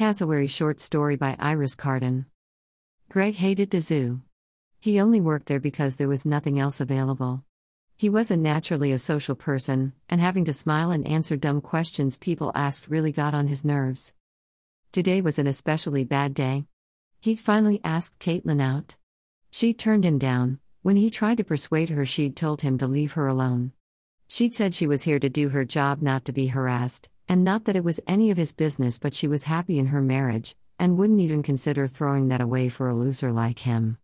Cassowary short story by Iris Carden. Greg hated the zoo. He only worked there because there was nothing else available. He wasn't naturally a social person, and having to smile and answer dumb questions people asked really got on his nerves. Today was an especially bad day. He finally asked Caitlin out. She turned him down. When he tried to persuade her, she'd told him to leave her alone. She'd said she was here to do her job, not to be harassed, and not that it was any of his business, but she was happy in her marriage, and wouldn't even consider throwing that away for a loser like him.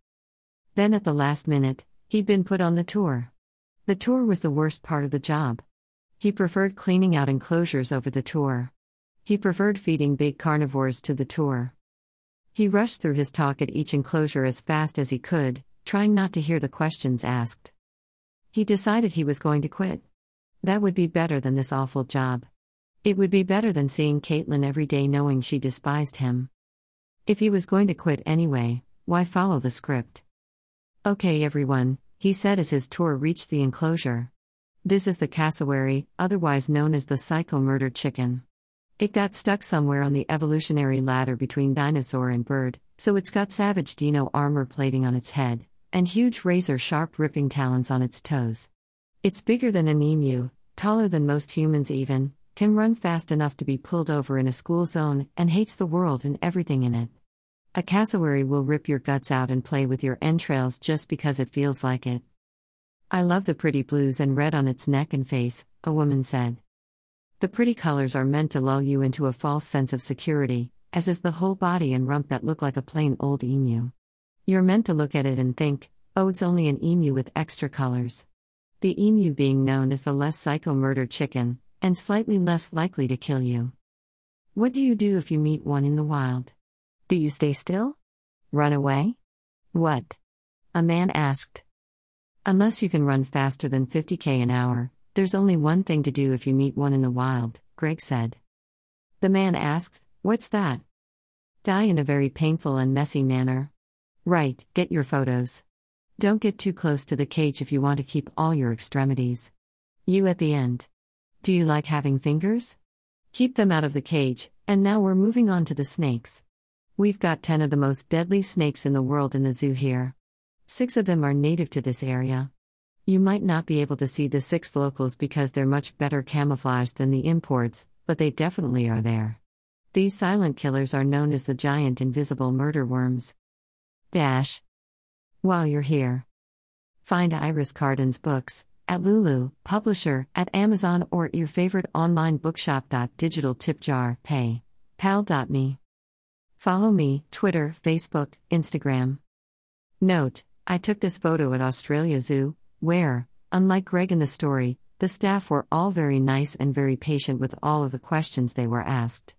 Then, at the last minute, he'd been put on the tour. The tour was the worst part of the job. He preferred cleaning out enclosures over the tour. He preferred feeding big carnivores to the tour. He rushed through his talk at each enclosure as fast as he could, trying not to hear the questions asked. He decided he was going to quit. That would be better than this awful job. It would be better than seeing Caitlin every day knowing she despised him. If he was going to quit anyway, why follow the script? Okay, everyone, he said as his tour reached the enclosure. This is the cassowary, otherwise known as the psycho murdered chicken. It got stuck somewhere on the evolutionary ladder between dinosaur and bird, so it's got savage dino armor plating on its head, and huge razor sharp ripping talons on its toes. It's bigger than an emu, taller than most humans, even, can run fast enough to be pulled over in a school zone, and hates the world and everything in it. A cassowary will rip your guts out and play with your entrails just because it feels like it. I love the pretty blues and red on its neck and face, a woman said. The pretty colors are meant to lull you into a false sense of security, as is the whole body and rump that look like a plain old emu. You're meant to look at it and think, oh, it's only an emu with extra colors. The emu being known as the less psycho murder chicken, and slightly less likely to kill you. What do you do if you meet one in the wild? Do you stay still? Run away? What? A man asked. Unless you can run faster than 50k an hour, there's only one thing to do if you meet one in the wild, Greg said. The man asked, What's that? Die in a very painful and messy manner. Right, get your photos. Don't get too close to the cage if you want to keep all your extremities. You at the end. Do you like having fingers? Keep them out of the cage, and now we're moving on to the snakes. We've got 10 of the most deadly snakes in the world in the zoo here. Six of them are native to this area. You might not be able to see the six locals because they're much better camouflaged than the imports, but they definitely are there. These silent killers are known as the giant invisible murder worms. Dash. While you're here, find Iris Carden's books at Lulu, publisher, at Amazon or your favorite online bookshop. Digital tip jar, pay, pal.me. Follow me, Twitter, Facebook, Instagram. Note, I took this photo at Australia Zoo, where, unlike Greg in the story, the staff were all very nice and very patient with all of the questions they were asked.